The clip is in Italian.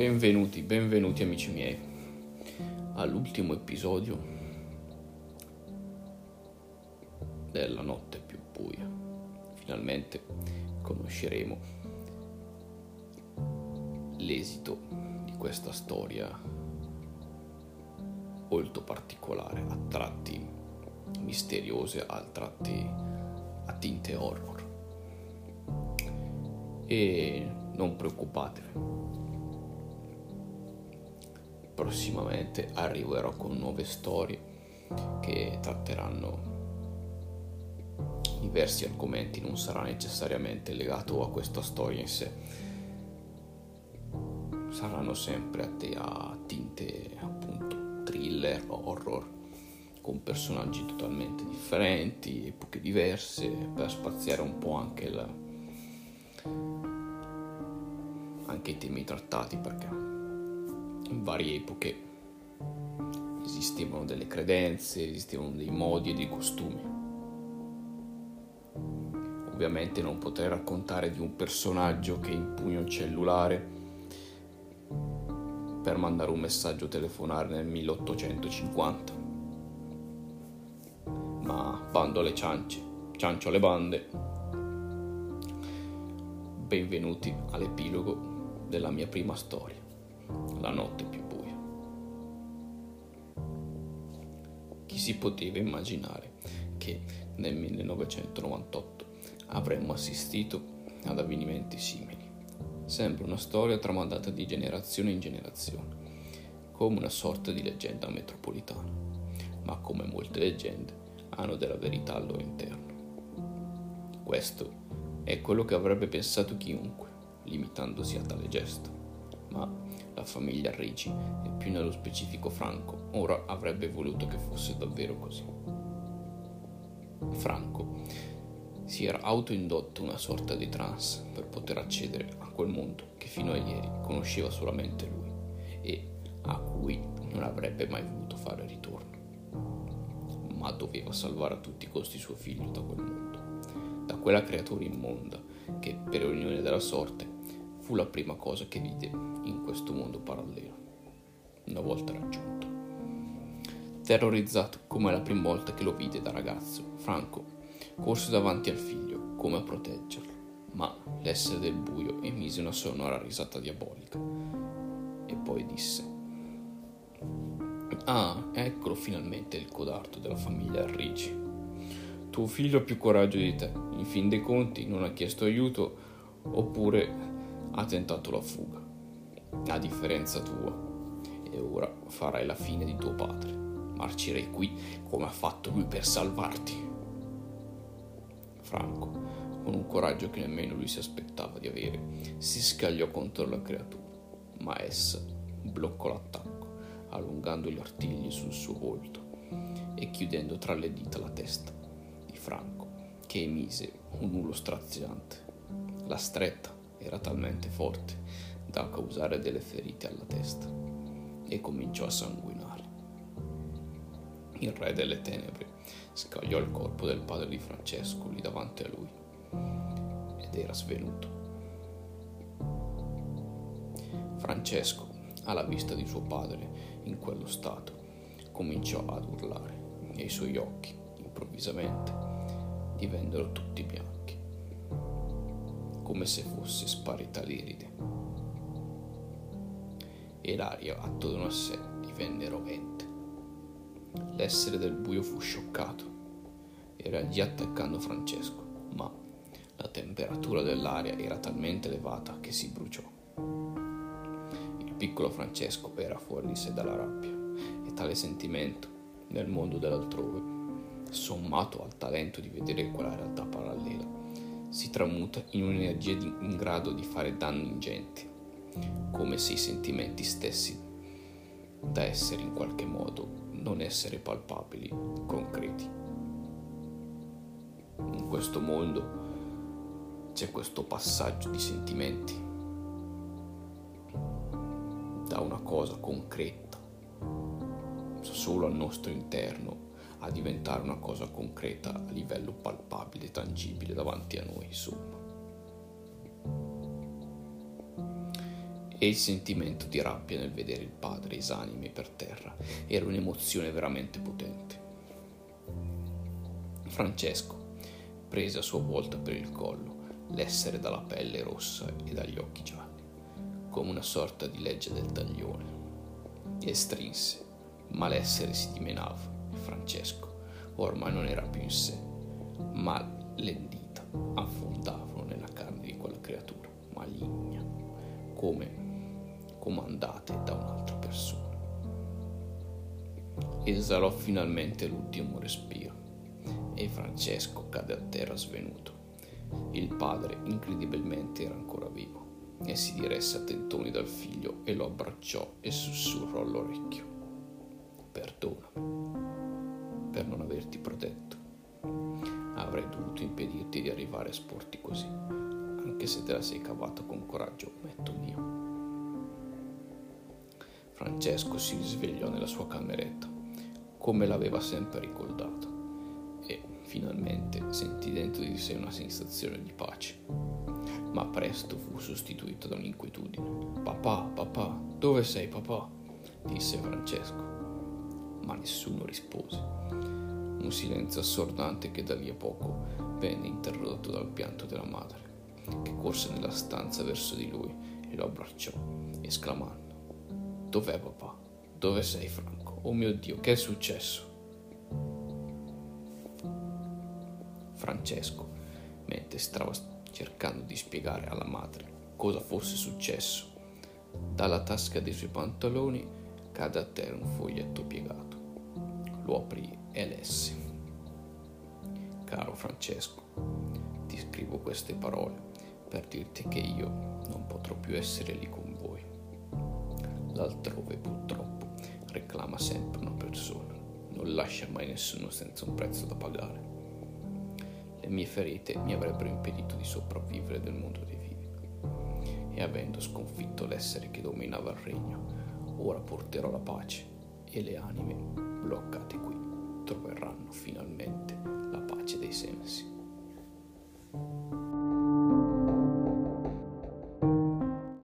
Benvenuti, benvenuti amici miei all'ultimo episodio della notte più buia. Finalmente conosceremo l'esito di questa storia molto particolare, a tratti misteriose, a tratti a tinte horror. E non preoccupatevi, prossimamente arriverò con nuove storie che tratteranno diversi argomenti, non sarà necessariamente legato a questa storia in sé. Saranno sempre a, te, a tinte appunto thriller horror con personaggi totalmente differenti, epoche diverse, per spaziare un po' anche, la, anche i temi trattati perché in varie epoche esistevano delle credenze, esistevano dei modi e dei costumi. Ovviamente non potrei raccontare di un personaggio che impugna un cellulare per mandare un messaggio telefonare nel 1850. Ma bando alle ciance, ciancio alle bande. Benvenuti all'epilogo della mia prima storia la notte più buia. Chi si poteva immaginare che nel 1998 avremmo assistito ad avvenimenti simili? Sembra una storia tramandata di generazione in generazione, come una sorta di leggenda metropolitana, ma come molte leggende hanno della verità al loro interno. Questo è quello che avrebbe pensato chiunque, limitandosi a tale gesto, ma la famiglia Ricci e più nello specifico Franco ora avrebbe voluto che fosse davvero così. Franco si era autoindotto una sorta di trance per poter accedere a quel mondo che fino a ieri conosceva solamente lui e a cui non avrebbe mai voluto fare ritorno. Ma doveva salvare a tutti i costi suo figlio da quel mondo, da quella creatura immonda che per unione della sorte fu la prima cosa che vide in questo mondo parallelo, una volta raggiunto. Terrorizzato come la prima volta che lo vide da ragazzo, Franco corse davanti al figlio come a proteggerlo, ma l'essere del buio emise una sonora risata diabolica e poi disse Ah, eccolo finalmente il codardo della famiglia Ricci. Tuo figlio ha più coraggio di te, in fin dei conti non ha chiesto aiuto oppure ha tentato la fuga, a differenza tua, e ora farai la fine di tuo padre. Marcerei qui come ha fatto lui per salvarti. Franco, con un coraggio che nemmeno lui si aspettava di avere, si scagliò contro la creatura, ma essa bloccò l'attacco, allungando gli artigli sul suo volto e chiudendo tra le dita la testa di Franco, che emise un urlo straziante. La stretta era talmente forte da causare delle ferite alla testa e cominciò a sanguinare. Il re delle tenebre scagliò il corpo del padre di Francesco lì davanti a lui ed era svenuto. Francesco, alla vista di suo padre in quello stato, cominciò ad urlare e i suoi occhi, improvvisamente, divennero tutti bianchi come se fosse sparita l'iride. E l'aria attorno a sé divenne rovente. L'essere del buio fu scioccato. Era lì attaccando Francesco, ma la temperatura dell'aria era talmente elevata che si bruciò. Il piccolo Francesco era fuori di sé dalla rabbia e tale sentimento, nel mondo dell'altrove, sommato al talento di vedere quella realtà parallela, si tramuta in un'energia in grado di fare danni ingenti, come se i sentimenti stessi, da essere in qualche modo non essere palpabili, concreti. In questo mondo c'è questo passaggio di sentimenti da una cosa concreta solo al nostro interno a diventare una cosa concreta a livello palpabile, tangibile davanti a noi, insomma. e il sentimento di rabbia nel vedere il padre esanime per terra era un'emozione veramente potente. Francesco prese a sua volta per il collo l'essere dalla pelle rossa e dagli occhi gialli, come una sorta di legge del taglione, e strinse, ma l'essere si dimenava Francesco ormai non era più in sé, ma le dita affondavano nella carne di quella creatura maligna, come comandate da un'altra persona. Esalò finalmente l'ultimo respiro e Francesco cadde a terra svenuto. Il padre incredibilmente era ancora vivo e si diresse a tentoni dal figlio e lo abbracciò e sussurrò all'orecchio. Perdonami Dovuto impedirti di arrivare a sporti così, anche se te la sei cavata con coraggio, metto mio. Francesco si risvegliò nella sua cameretta, come l'aveva sempre ricordato, e finalmente sentì dentro di sé una sensazione di pace. Ma presto fu sostituito da un'inquietudine. Papà, papà, dove sei papà? disse Francesco. Ma nessuno rispose. Un silenzio assordante che da lì a poco venne interrotto dal pianto della madre, che corse nella stanza verso di lui e lo abbracciò, esclamando Dov'è papà? Dove sei Franco? Oh mio Dio, che è successo? Francesco, mentre stava cercando di spiegare alla madre cosa fosse successo, dalla tasca dei suoi pantaloni cade a terra un foglietto piegato. Lo aprì e lesse. Caro Francesco, ti scrivo queste parole per dirti che io non potrò più essere lì con voi L'altrove purtroppo reclama sempre una persona, non lascia mai nessuno senza un prezzo da pagare. Le mie ferite mi avrebbero impedito di sopravvivere nel mondo dei vivi. E avendo sconfitto l'essere che dominava il regno, ora porterò la pace e le anime bloccate qui troveranno finalmente la pace dei sensi.